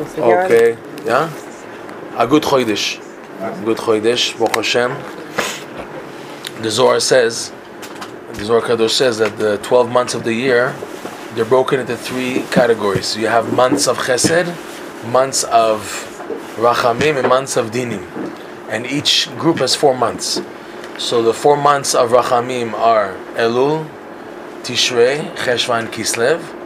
Okay, yeah? A good chodesh. Good chodesh, Baruch Hashem. The Zohar says, the Zohar Kadosh says that the 12 months of the year, they're broken into three categories. You have months of chesed, months of rachamim, and months of dinim. And each group has four months. So the four months of rachamim are Elul, Tishrei, Cheshvan, Kislev.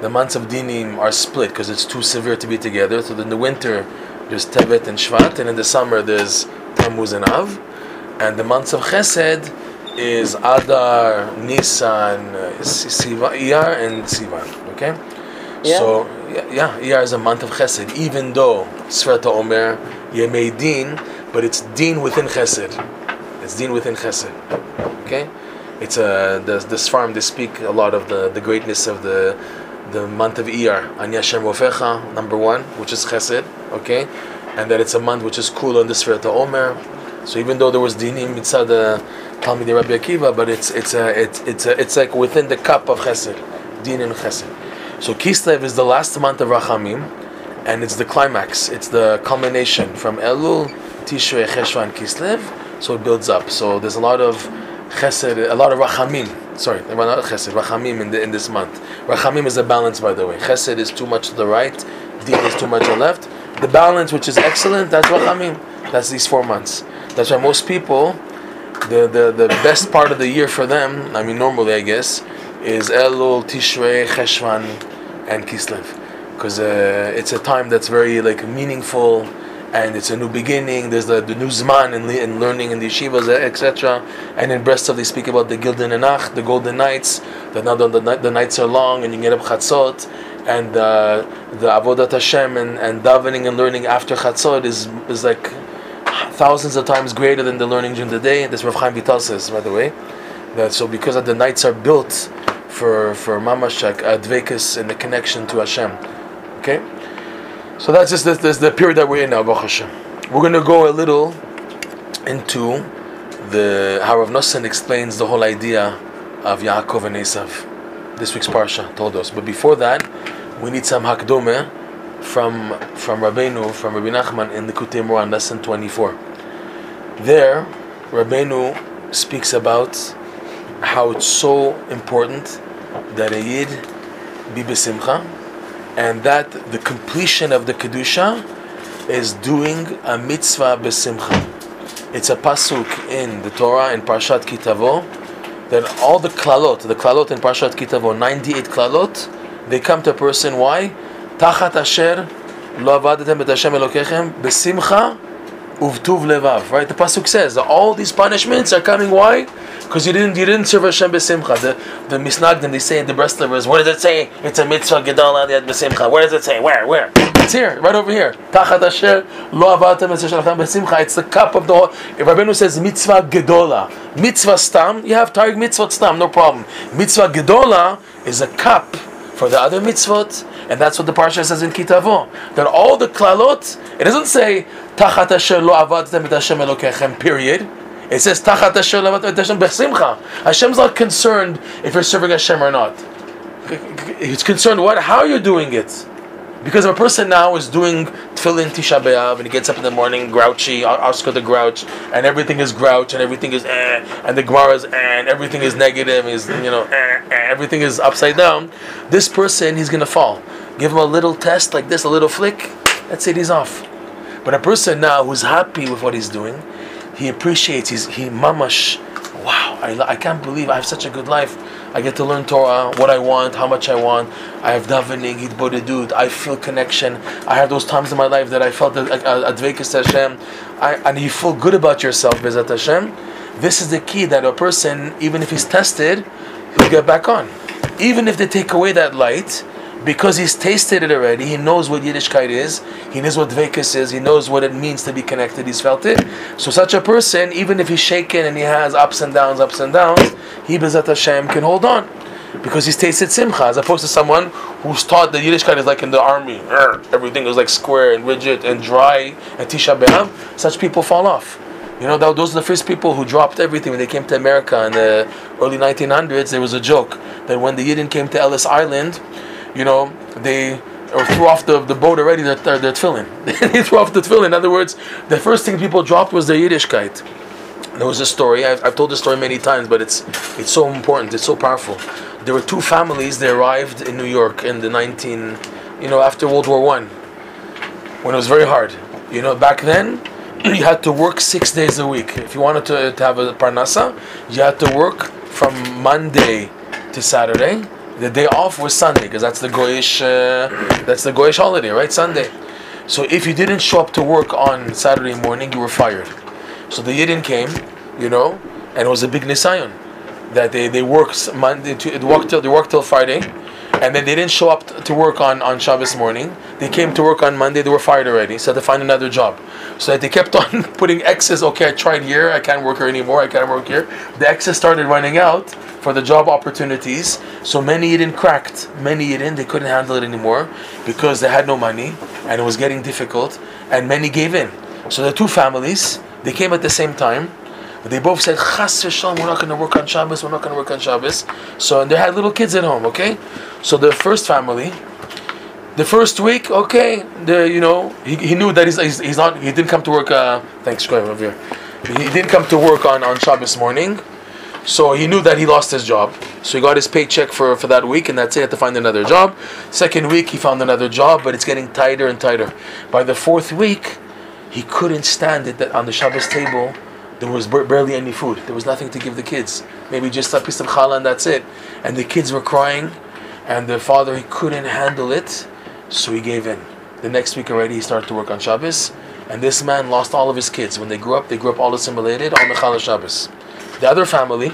The months of dinim are split because it's too severe to be together. So in the winter, there's Tevet and Shvat, and in the summer, there's Tammuz and Av. And the months of Chesed is Adar, Nisan, uh, Sivan, Iyar, and Sivan. Okay? Yeah. So, yeah, yeah, Iyar is a month of Chesed, even though Sfrata Omer, Yemei Din, but it's Din within Chesed. It's Din within Chesed. Okay? It's a, the, the Sfarim, they speak a lot of the, the greatness of the the month of Iyar, Ani Hashem Rofecha, number one, which is Chesed, okay? And that it's a month which is cool on the Sfirata Omer. So even though there was dinim mitzad uh, the Talmidei Rabbi Akiva, but it's it's uh, a it's it's a, it's like within the cup of Chesed, din and Chesed. So Kislev is the last month of Rachamim, and it's the climax. It's the culmination from Elul, Tishrei, Cheshvan, Kislev. So it builds up. So there's a lot of Chesed, a lot of Rachamim. Sorry, not Chesed, Rachamim in, the, in this month. Rachamim is a balance, by the way. Chesed is too much to the right, Din is too much to the left. The balance, which is excellent, that's Rachamim. That's these four months. That's why most people, the, the, the best part of the year for them, I mean, normally, I guess, is Elul, Tishrei, Cheshvan, and Kislev. Because uh, it's a time that's very like meaningful and it's a new beginning. There's the, the new Zman le- in learning in the yeshivas, etc. And in Breslov they speak about the Gilden Nacht, the golden nights. The, the, the nights are long and you get up Chatzot. And uh, the Avodat Hashem and, and davening and learning after Chatzot is, is like thousands of times greater than the learning during the day. This Rav Chaim Vital says, by the way. That so because the nights are built for for mamashak advekas and the connection to Hashem. Okay, so that's just this, this the period that we're in now, Hashem. We're going to go a little into the how Rav Nosson explains the whole idea of Yaakov and Esav. This week's parsha told us, but before that, we need some hakdome from from Rabbeinu from Rabbi Nachman in the Kutei Moran, lesson twenty four. There, Rabbeinu speaks about how it's so important that a yid be besimcha, and that the completion of the kedusha is doing a mitzvah besimcha. It's a pasuk in the Torah in Parshat Kitavo that all the klalot, the klalot in Parshat Kitavo, 98 klalot, they come to a person. Why? Tachat asher lo avadetem et Hashem elokechem besimcha uvtuv levav. Right? The pasuk says all these punishments are coming. Why? Because you didn't you didn't serve Hashem besimcha. The the misnagdim they say the Breslovers. Where does it say it's a mitzvah gedol aliyat besimcha? Where does it say? Where? Where? It's here, right over here. Tachat asher lo avatem besimcha. It's the cup of the. whole- If Rabbeinu says mitzvah gedola, mitzvah stam, you have tarig mitzvah stam, no problem. Mitzvah gedola is a cup for the other mitzvot, and that's what the parsha says in Kitavo. That all the klalot, it doesn't say tachat asher lo avatem et Hashem elokechem. Period. It says tachat asher Hashem besimcha. Hashem's not concerned if you're serving Hashem or not. He's concerned what how you're doing it. Because if a person now is doing tefillin Tisha B'Av and he gets up in the morning grouchy, Oscar the grouch, and everything is grouch and everything is eh, and the Gemara is eh, and everything is negative, is you know eh, eh, everything is upside down. This person he's gonna fall. Give him a little test like this, a little flick. That's it. He's off. But a person now who's happy with what he's doing, he appreciates. He's he mamash. Wow, I, I can't believe I have such a good life. I get to learn Torah, what I want, how much I want. I have davening, hitbodedut. I feel connection. I have those times in my life that I felt uh, advekas Hashem. And you feel good about yourself, Bezat Hashem. This is the key that a person, even if he's tested, he'll get back on. Even if they take away that light, because he's tasted it already, he knows what Yiddishkeit is, he knows what Dvekas is, he knows what it means to be connected, he's felt it. So such a person, even if he's shaken and he has ups and downs, ups and downs, he Bezat Hashem can hold on. Because he's tasted simcha, as opposed to someone who's taught that Yiddishkeit is like in the army, er, everything is like square and rigid and dry and Tisha B'Av, such people fall off. You know, those are the first people who dropped everything when they came to America in the early 1900s. There was a joke that when the Yidden came to Ellis Island, you know, they or threw off the, the boat already, their, their tefillin. they threw off the tefillin. In other words, the first thing people dropped was their Yiddishkeit. There was a story, I've, I've told this story many times, but it's, it's so important, it's so powerful. There were two families, they arrived in New York in the 19, you know, after World War One, when it was very hard. You know, back then, you had to work six days a week. If you wanted to, to have a parnasa, you had to work from Monday to Saturday. The day off was Sunday because that's the Goyish uh, that's the Goyish holiday, right? Sunday. So if you didn't show up to work on Saturday morning, you were fired. So the Yidden came, you know, and it was a big nisayon that they they worked Monday to they worked till they worked till Friday, and then they didn't show up to work on on Shabbos morning. They came to work on Monday. They were fired already, so they had to find another job. So they kept on putting X's. Okay, I tried here. I can't work here anymore. I can't work here. The X's started running out for the job opportunities. So many didn't cracked. Many didn't. they couldn't handle it anymore because they had no money and it was getting difficult. And many gave in. So the two families they came at the same time. But they both said, Chas v'shalom, we're not going to work on Shabbos, we're not going to work on Shabbos. So, and they had little kids at home, okay? So the first family, the first week, okay, the, you know, he, he knew that he's, he's, he's not, he didn't come to work, uh, thanks, go over here. He didn't come to work on, on Shabbos morning. So he knew that he lost his job. So he got his paycheck for, for that week, and that's it. He had to find another job. Second week, he found another job, but it's getting tighter and tighter. By the fourth week, he couldn't stand it that on the Shabbos table there was barely any food. There was nothing to give the kids. Maybe just a piece of challah and that's it. And the kids were crying, and the father he couldn't handle it, so he gave in. The next week already he started to work on Shabbos, and this man lost all of his kids. When they grew up, they grew up all assimilated on Mechala Shabbos. The other family,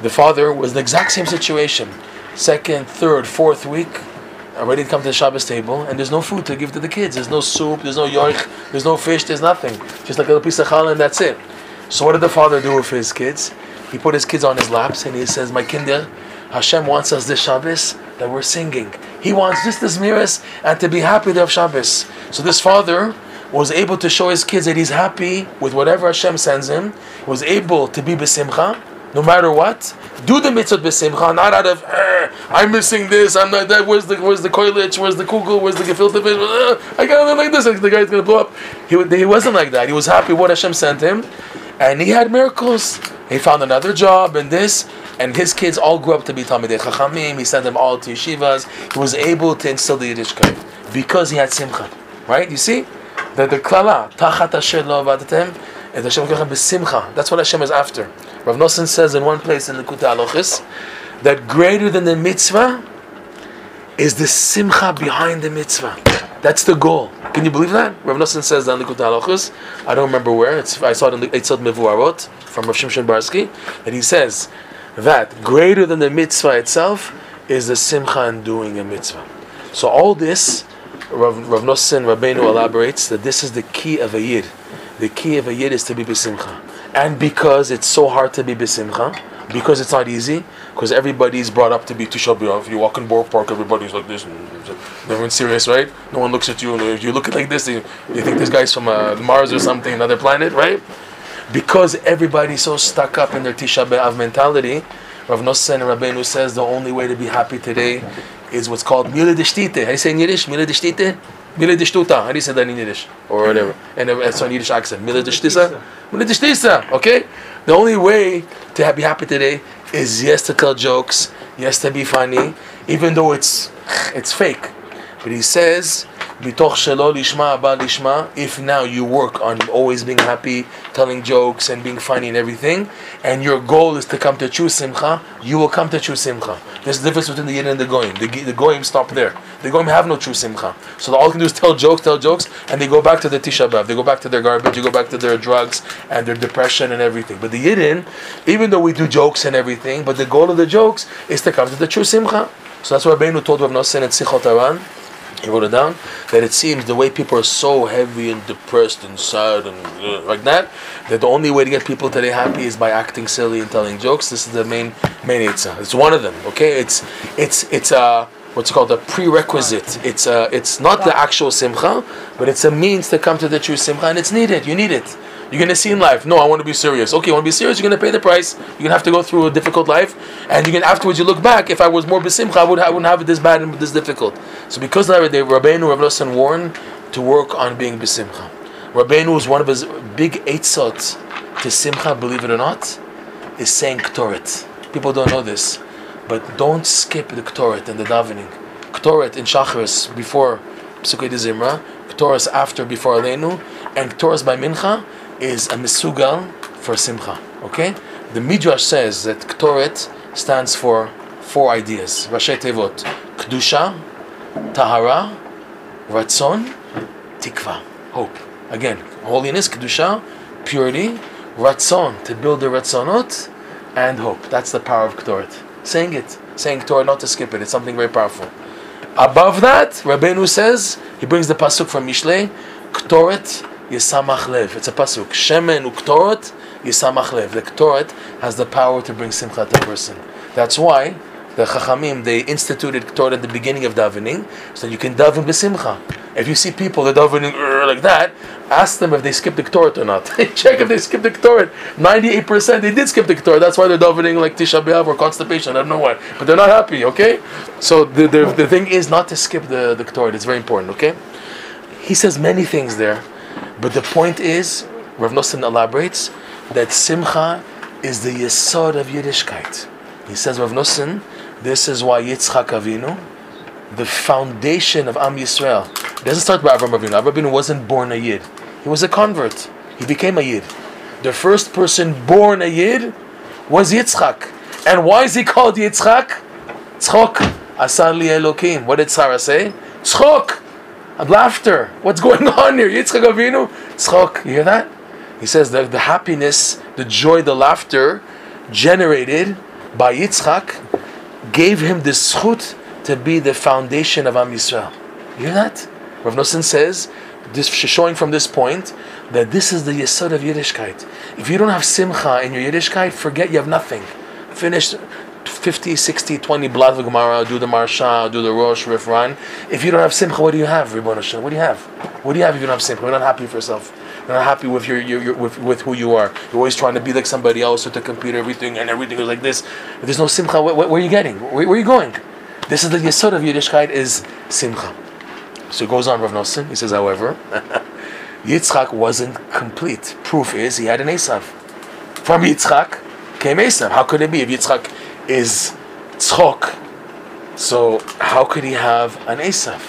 the father was in the exact same situation. Second, third, fourth week, already to come to the Shabbos table, and there's no food to give to the kids. There's no soup, there's no yorch, there's no fish, there's nothing. Just like a little piece of challah, and that's it. So what did the father do with his kids? He put his kids on his laps and he says, "My kinder, Hashem wants us this Shabbos that we're singing. He wants just this miras and to be happy to have Shabbos." So this father was able to show his kids that he's happy with whatever Hashem sends him. He was able to be besimcha, no matter what. Do the mitzvot besimcha, not out of eh, I'm missing this. I'm not that. Where's the where's the koilich? Where's the kugel? Where's the gefilte fish? Uh, I got it like this. The guy's gonna blow up. He, he wasn't like that. He was happy what Hashem sent him and he had miracles. He found another job and this, and his kids all grew up to be Talmidei Chachamim. He sent them all to yeshivas. He was able to instill the Yiddishkeit because he had simcha. Right? You see, the the klala tachat asher lo avadetem and Hashem b'simcha. That's what Hashem is after. Rav Nosson says in one place in the Kuta Alochis that greater than the mitzvah is the simcha behind the mitzvah. That's the goal. Can you believe that? Rav Nosson says that in the Kutalachus. I don't remember where. It's, I saw it in the Eitzot Mevuarot from Rav Shimshon Barsky. And he says that greater than the mitzvah itself is the simcha in doing a mitzvah. So all this, Rav, Rav Nosson Rabbeinu elaborates that this is the key of a yid. The key of a yid is to be besimcha. And because it's so hard to be besimcha, because it's not easy, because everybody's brought up to be Tisha B'Av. If you walk in Borough Park, everybody's like this. Everyone's serious, right? No one looks at you. If you look like this, you, you think this guy's from uh, Mars or something, another planet, right? Because everybody's so stuck up in their Tisha B'Av mentality, Rav Nosson Rabbeinu says the only way to be happy today is what's called Mila Deshtite. How do you say in Yiddish? Mila Deshtite? Mila Deshtuta. How do you say that in Yiddish? Or whatever. And it's on Yiddish accent. Mila Deshtisa? Mila Deshtisa. Okay? The only way to be happy today is yes to tell jokes, yes to be funny, even though it's it's fake. But he says, "Bitoch shelo lishma abal. If now you work on always being happy, telling jokes and being funny and everything, and your goal is to come to true simcha, you will come to true simcha. There's a difference between the yin and the goyim. The, the goyim stop there. The goyim have no true simcha. So all they can do is tell jokes, tell jokes, and they go back to the tisha b'av. They go back to their garbage. They go back to their drugs and their depression and everything. But the yidden, even though we do jokes and everything, but the goal of the jokes is to come to the true simcha. So that's why Rabbeinu told Rav Nosson at Sichot Aran he wrote it down that it seems the way people are so heavy and depressed and sad and uh, like that that the only way to get people today happy is by acting silly and telling jokes. This is the main main itza it's one of them okay? It's it's it's a what's called? A prerequisite. It's a, it's not the actual simcha but it's a means to come to the true simcha and it's needed. You need it you're gonna see in life. No, I want to be serious. Okay, want to be serious? You're gonna pay the price. You're gonna have to go through a difficult life, and you can afterwards you look back. If I was more besimcha, I would I wouldn't have it this bad and this difficult. So because of that, Rabbeinu Rav Nosson warned to work on being besimcha. Rabbeinu was one of his big eitzot to simcha. Believe it or not, is saying ktoret. People don't know this, but don't skip the ktoret and the davening. Ktoret in Shacharis before Pesukei de Zimra, Ktoret after before Aleinu, and Ktoret by Mincha is a misugal for Simcha. Okay? The Midrash says that Ktoret stands for four ideas. Rashi Tevot. Kedusha, Tahara, Ratzon, Tikva. Hope. Again, holiness, Kedusha, purity, Ratzon, to build the Ratzonot, and hope. That's the power of Ktoret. Saying it. Saying Torah, not to skip it. It's something very powerful. Above that, Rabbeinu says, he brings the pasuk from Mishlei, Ktoret Yisamach Lev. It's a pasuk. Shemen uktoret Yisamach Lev. The Ktoret has the power to bring simcha to a person. That's why the Chachamim, they instituted Ktoret at the beginning of davening, so you can daven b'simcha. If you see people that davening uh, like that, ask them if they skipped the Ktoret or not. Check if they skipped the Ktoret. 98% they did skip the Ktoret. That's why they're davening like Tisha B'Av or constipation. I don't know why. But they're not happy, okay? So the, the, the thing is not to skip the, the Ktoret. It's very important, okay? He says many things there. But the point is, Rav Nosson elaborates, that Simcha is the Yesod of Yiddishkeit. He says, Rav Nosson, this is why Yitzchak Avinu, the foundation of Am Yisrael, doesn't start by Avram Avinu. Avram Avinu wasn't born a Yid. He was a convert. He became a Yid. The first person born a Yid was Yitzchak. And why is he called Yitzchak? Tzchok. Asar li Elokim. What did Sarah say? Tzchok. Laughter. What's going on here? Yitzchak Avinu? Tzchok. You hear that? He says that the happiness, the joy, the laughter generated by Yitzchak gave him the schut to be the foundation of Am Yisrael. You hear that? Rav Nosson says, this, showing from this point, that this is the yesod of Yiddishkeit. If you don't have simcha in your Yiddishkeit, forget you have nothing. Finish 50, 60, 20 blad Gemara, do the Maharsha, do the Rosh, Rif, Ran. If you don't have simcha, what do you have, Ribbon Hashem? What do you have? What do you have if you don't have simcha? You're not happy with yourself. You're not happy with your, your, your with, with who you are. You're always trying to be like somebody else or to compete everything and everything is like this. If there's no simcha, where, where are you getting? Where, where, are you going? This is the yesod of Yiddishkeit is simcha. So it goes on, Rav Nosson. He says, however, Yitzchak wasn't complete. Proof is he had an Esav. From Yitzchak came Esav. How could it be if Yitzchak is tzchok? So how could he have an Esav?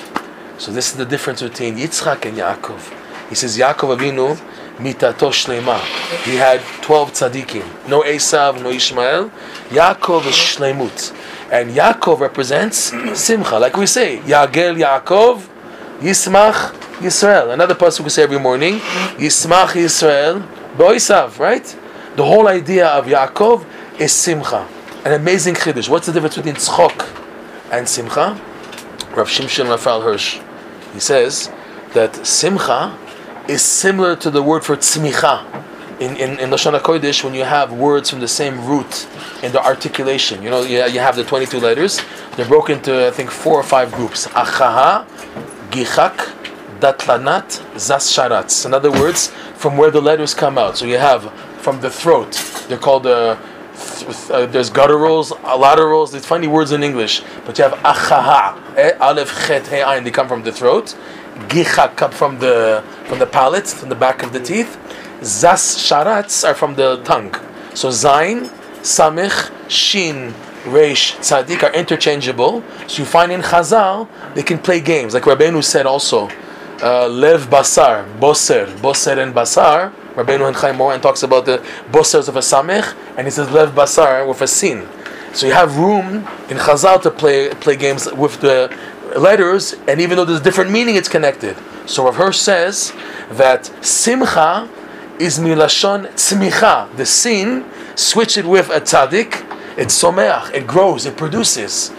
So this is the difference between Yitzchak and Yaakov. He says Yaakov Avinu mitato shlema. He had twelve tzaddikim. No Esav, no Ishmael. Yaakov is shlemut. And Yaakov represents Simcha. Like we say, Yagel Yaakov, Yismach Yisrael. Another pasuk we say every morning, Yismach Yisrael, Boisav, right? The whole idea of Yaakov is Simcha. An amazing chiddush. What's the difference between tzchok and Simcha? Rav Shimshon Raphael Hirsch. He says that Simcha is similar to the word for tzmicha in, in, in Lashon HaKodesh, when you have words from the same root in the articulation, you know, you, you have the 22 letters, they're broken into, I think, four or five groups. Achaha, Gichak, Datlanat, Zasharatz. In other words, from where the letters come out. So you have from the throat, they're called uh, uh, there's gutturals, laterals, there's funny words in English, but you have achaha, eh, chet, hey, they come from the throat. Gichak come from the from the palate, from the back of the teeth. Zas Sharatz are from the tongue. So Zain, Samich, Shin, Reish, Tzadik are interchangeable. So you find in Chazal, they can play games. Like Rabbeinu said also, uh, Lev Basar, Boser, Boser and Basar. Rabbeinu and Moran talks about the Bosers of a Samich, and he says Lev Basar with a Sin. So you have room in Chazal to play play games with the letters, and even though there's a different meaning, it's connected. So Rav Hirsch says that Simcha is milashon tzmicha. The sin, switch it with a tzaddik, it's someach, it grows, it produces.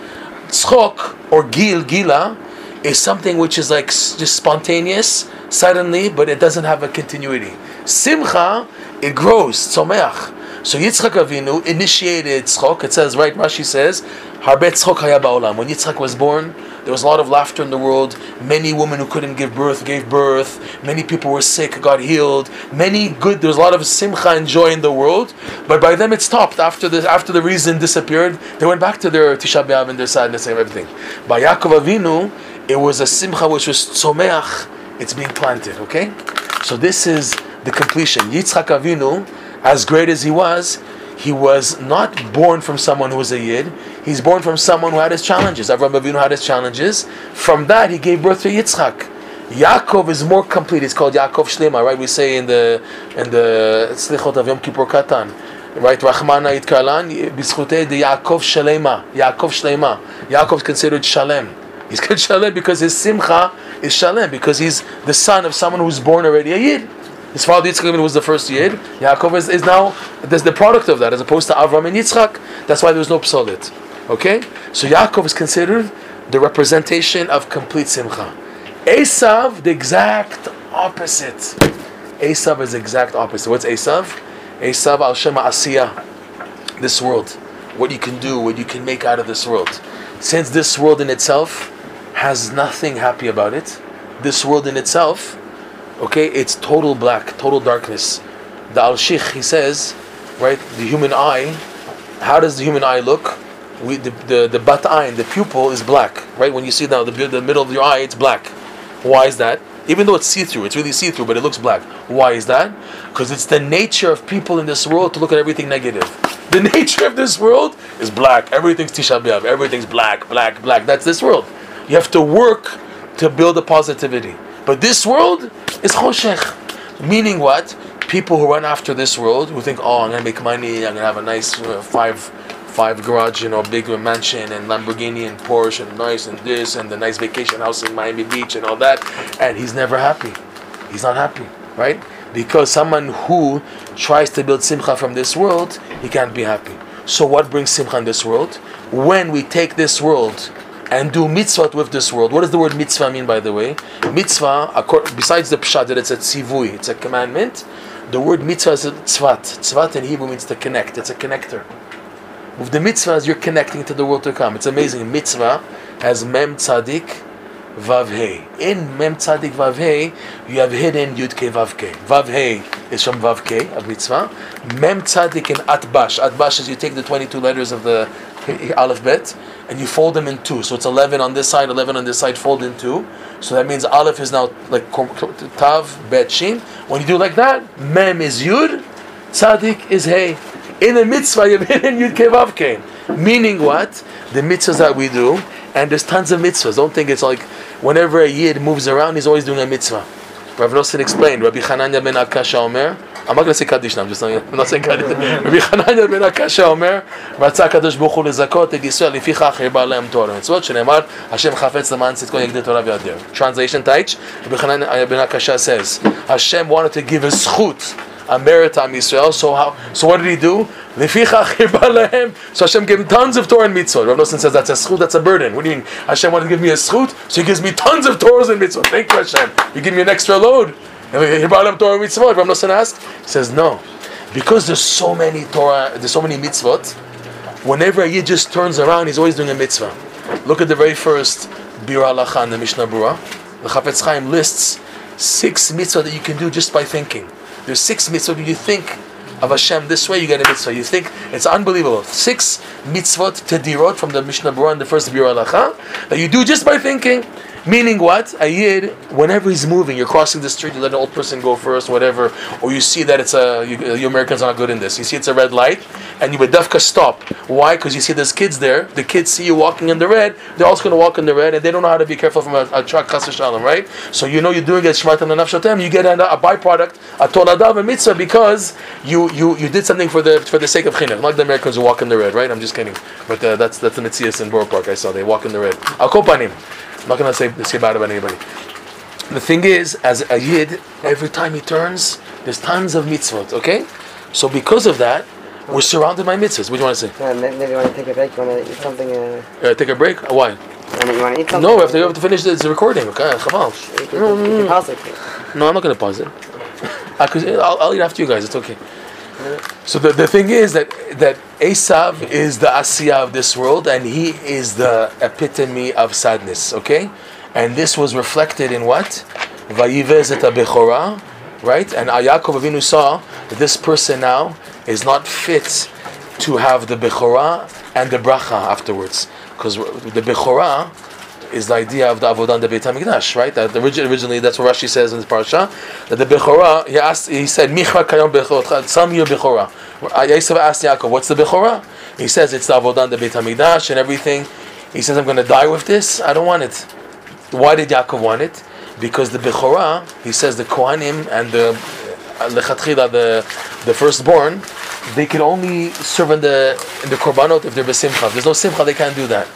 Tzchok or gil, gila, is something which is like just spontaneous, suddenly, but it doesn't have a continuity. Simcha, it grows, someach. So Yitzchak Avinu initiated tzchok. It says, right, Rashi says, Harbe tzchok haya ba'olam. When Yitzchak was born, There was a lot of laughter in the world. Many women who couldn't give birth gave birth. Many people were sick, got healed. Many good. There was a lot of simcha and joy in the world. But by them it stopped after the after the reason disappeared. They went back to their Tisha B'av and their sadness and everything. By Yaakov Avinu, it was a simcha which was tzomeach. It's being planted. Okay, so this is the completion. Yitzchak Avinu, as great as he was, he was not born from someone who was a yid. He's born from someone who had his challenges. Avraham Avinu had his challenges. From that, he gave birth to Yitzchak. Yaakov is more complete. It's called Yaakov Shlema, right? We say in the in the Slichot of Yom Kippur Katan, right? Rahmana Yitkalan Bischute de Yaakov Shalema. Yaakov Shlema. Yaakov is considered Shalem. He's called Shalem because his simcha is Shalem because he's the son of someone who's born already a yid. His father Yitzchak was the first Yid. Yaakov is, is now there's the product of that, as opposed to Avram and Yitzchak. That's why there was no psolit. Okay, so Yaakov is considered the representation of complete simcha. Esav, the exact opposite. Esav is the exact opposite. What's Esav? Esav al Shema Asiya. This world, what you can do, what you can make out of this world. Since this world in itself has nothing happy about it, this world in itself okay, it's total black, total darkness. The Alshich, he says, right, the human eye, how does the human eye look? We, the, the, the eye, the pupil is black, right? When you see now the, the middle of your eye, it's black. Why is that? Even though it's see through, it's really see through, but it looks black. Why is that? Because it's the nature of people in this world to look at everything negative. The nature of this world is black. Everything's Tisha B'Av. Everything's black, black, black. That's this world. You have to work to build a positivity. But this world is choshech. Meaning what? People who run after this world, who think, oh, I'm to make money, I'm to have a nice uh, five five garage, you know, big mansion and Lamborghini and Porsche and nice and this and the nice vacation house in Miami Beach and all that. And he's never happy. He's not happy, right? Because someone who tries to build simcha from this world, he can't be happy. So what brings simcha in this world? When we take this world and do mitzvah with this world. What does the word mitzvah mean, by the way? Mitzvah, besides the pshat that it's a tzivui, it's a commandment, the word mitzvah is a tzvat. Tzvat in Hebrew means to connect, it's a connector. With the mitzvahs, you're connecting to the world to come. It's amazing. Mitzvah has mem tzadik vav hey. In mem tzadik vav hey, you have hidden yud ke vav ke. Vav hey is from vav ke of mitzvah. Mem tzadik in atbash. Atbash is you take the 22 letters of the aleph bet and you fold them in two. So it's 11 on this side, 11 on this side, fold in two. So that means Aleph is now like Tav, Bet, Shin. When you do like that, Mem is Yud, Tzadik is Hey. In a mitzvah, you've hidden Yud Kevav. Meaning what? The mitzvahs that we do, and there's tons of mitzvahs. Don't think it's like whenever a Yid moves around, he's always doing a mitzvah. Rav Nosson explained, Rabbi Chananya ben Akasha Omer, I'm not going to say Kaddish now, I'm just saying, I'm not saying Kaddish. Rabbi Chananya ben Akasha Omer, רצה הקדוש ברוך הוא לזכות את ישראל, לפיכך הרבה להם תורה ומצוות, שנאמר, השם חפץ למען צדקו יגדיל תורה וידיר. Translation Taich, Rabbi Chananya ben Akasha says, Hashem wanted to give a zchut, a merit on Israel, so how, so what did he do? So Hashem gave him tons of Torah and mitzvot. Rav Nosson says that's a schut, that's a burden. What do you mean? Hashem wanted to give me a schut, so He gives me tons of Torahs and mitzvot. Thank you, Hashem. You give me an extra load. Torah mitzvot. Rav Nosson asked. He says no, because there's so many Torah, there's so many mitzvot. Whenever a yid just turns around, he's always doing a mitzvah. Look at the very first Biur Halacha in the Mishnah Berurah. The Chafetz Chaim lists six mitzvot that you can do just by thinking. There's six mitzvot. you think of Hashem this way, you get a mitzvah. You think it's unbelievable. Six mitzvot tedirot from the Mishnah Berurah and the first Biur Halacha that you do just by thinking. Meaning what? A yid, whenever he's moving, you're crossing the street, you let an old person go first, whatever, or you see that it's a, you, you Americans are not good in this. You see it's a red light, and you would dafka stop. Why? Because you see there's kids there, the kids see you walking in the red, they're also going to walk in the red, and they don't know how to be careful from a, a truck, shalom, right? So you know you're doing it shmat and nafshatem, you get a, a byproduct, a toladav, a mitzvah, because you, you, you did something for the for the sake of chinuch. Like the Americans who walk in the red, right? I'm just kidding. But uh, that's that's the Mitzias in Borough Park I saw. They walk in the red. Al. I'm not going to say, say bad about anybody. The thing is, as a yid, every time he turns, there's tons of mitzvot, okay? So because of that, we're surrounded by mitzvahs. What do you want to say? Yeah, maybe you want to take a break. You want to eat something? Uh, uh, take a break? Why? I mean, you want to eat something? No, we have to, we have to finish the, the recording, okay? Come on. You can, you can pause it. No, I'm not going to pause it. I, I'll, I'll eat after you guys, it's okay. So the, the thing is that that Esav is the Asiya of this world, and he is the epitome of sadness. Okay, and this was reflected in what? Vayivez et right? And Yaakov Avinu saw that this person now is not fit to have the Bechora and the Bracha afterwards, because the Bechora is the idea of the avodah the Beit Hamikdash, right? That originally, that's what Rashi says in the parsha. That the bechora, he asked, he said, "Micha kayom bechorot, some your bechora." Uh, Yosef asked Yaakov, "What's the bechora?" He says, "It's the avodah the Beit Hamikdash and everything." He says, "I'm going to die with this. I don't want it." Why did Yaakov want it? Because the bechora, he says, the kohanim and the uh, lechatchila, the the firstborn, they can only serve in the in the korbanot if they're besimcha. If there's no simcha, they can't do that.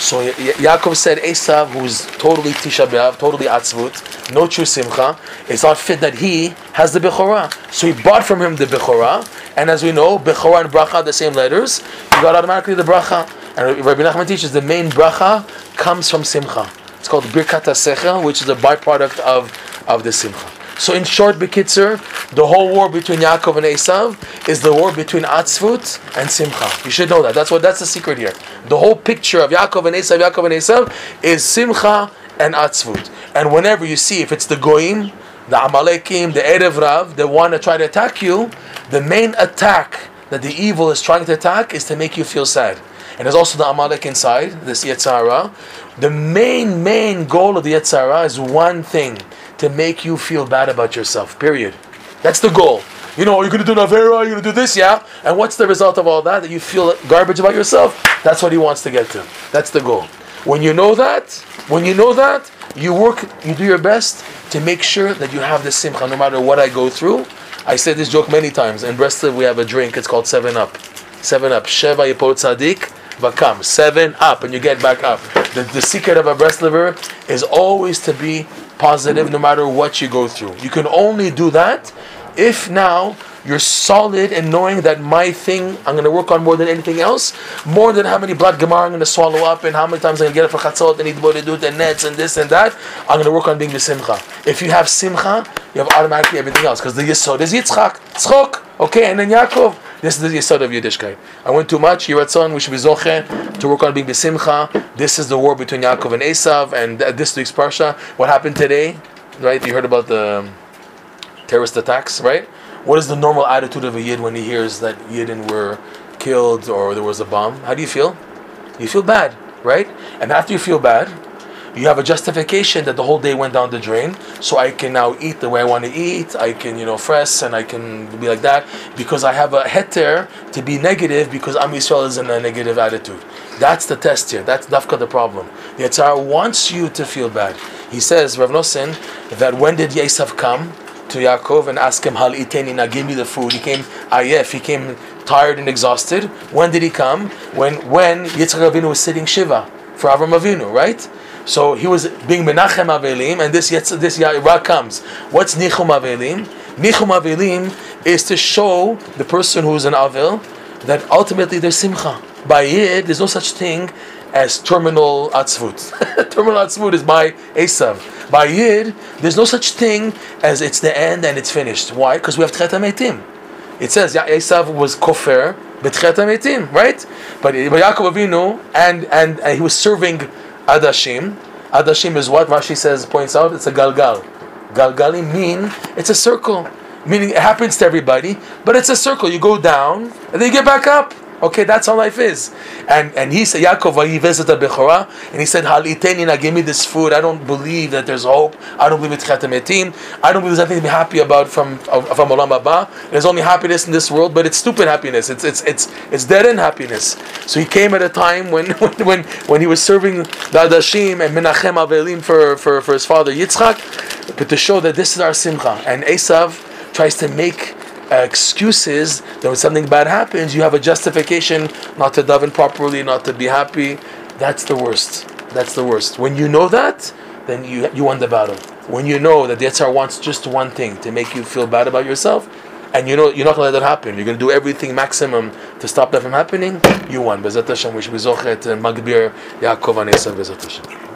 So Yaakov said, Esav, who's totally Tisha B'Av, totally Atzvut, no true Simcha, it's not fit that he has the Bechorah. So he bought from him the Bechorah, and as we know, Bechorah and Bracha are the same letters, he got automatically the Bracha. And Rabbi Nachman teaches the main Bracha comes from Simcha. It's called Birkat HaSechel, which is a byproduct of, of the Simcha. So in short, Bekitzer, the whole war between Yaakov and Esav is the war between Atzvut and Simcha. You should know that. That's what that's the secret here. The whole picture of Yaakov and Esav, Yaakov and Esav, is Simcha and Atzvut. And whenever you see, if it's the Goyim, the Amalekim, the Erev Rav, they want to try to attack you, the main attack that the evil is trying to attack is to make you feel sad. And there's also the Amalek inside, this Yetzara. The main, main goal of the Yetzara is one thing to make you feel bad about yourself. Period. That's the goal. You know, are you're going to do Navera, Are you're going to do this, yeah? And what's the result of all that? That you feel garbage about yourself? That's what he wants to get to. That's the goal. When you know that, when you know that, you work, you do your best to make sure that you have the simcha no matter what I go through. I said this joke many times. In Breslov, we have a drink, it's called 7 Up. 7 Up. Sheva Yipot Tzadik, Vakam. 7 Up, and you get back up. The, the secret of a Breslover is always to be positive no matter what you go through. You can only do that if now you're solid in knowing that my thing I'm going to work on more than anything else, more than how many blood gemara I'm going to swallow up and how many times I'm going to get it for chatzot and eat do and nets and this and that. I'm going to work on being the simcha. If you have simcha, you have automatically everything else because the yisod is yitzchak, tzchok, okay, and then Yaakov. This is the yisod of Yiddishkeit. I went too much. Yiratzon, we should be zoche to work on being besimcha. This is the war between Yaakov and Esav, and this week's parsha. What happened today? Right? You heard about the terrorist attacks, right? What is the normal attitude of a yid when he hears that yidden were killed or there was a bomb? How do you feel? You feel bad, right? And after you feel bad, you have a justification that the whole day went down the drain, so I can now eat the way I want to eat. I can, you know, fresh and I can be like that because I have a heter to be negative because Am Yisrael is in a negative attitude. That's the test here. That's dafka the problem. The wants you to feel bad. He says, Rav Nosson, that when did Esav come to Yaakov and ask him, Hal iteni, now give me the food. He came ah, ayef, he came tired and exhausted. When did he come? When when Yitzchak Avinu was sitting Shiva for Avram Avinu, right? So he was being menachem avelim, and this yetz, this Ra comes. What's nichum avelim? Nichum avelim is to show the person who is an avil that ultimately there's simcha. By it, there's no such thing as terminal atzvut. terminal atzvut is by Esav. By Yid, there's no such thing as it's the end and it's finished. Why? Because we have Tchet. It says Esav was Metim, right? But Yaakov Avinu and, and and he was serving Adashim. Adashim is what Rashi says, points out, it's a galgal. Galgalim mean it's a circle. Meaning it happens to everybody, but it's a circle. You go down and then you get back up. Okay, that's how life is. And and he said, Yaakov, he visited Bechora, and he said, Halitenina, give me this food. I don't believe that there's hope. I don't believe it's Chatametim. I don't believe there's anything to be happy about from from Olam Abba. There's only happiness in this world, but it's stupid happiness. It's it's it's it's dead end happiness. So he came at a time when when when, when he was serving the Adashim and Menachem Avelim for, for, for his father Yitzchak, but to show that this is our Simcha. And Esav tries to make excuses that when something bad happens, you have a justification not to daven properly, not to be happy. That's the worst. That's the worst. When you know that, then you you won the battle. When you know that the Yitzhar wants just one thing to make you feel bad about yourself, and you know you're not going to let that happen. You're going to do everything maximum to stop that from happening. You won. Bezat Hashem, we should be zochet and magbir Yaakov and Esav Bezat Hashem.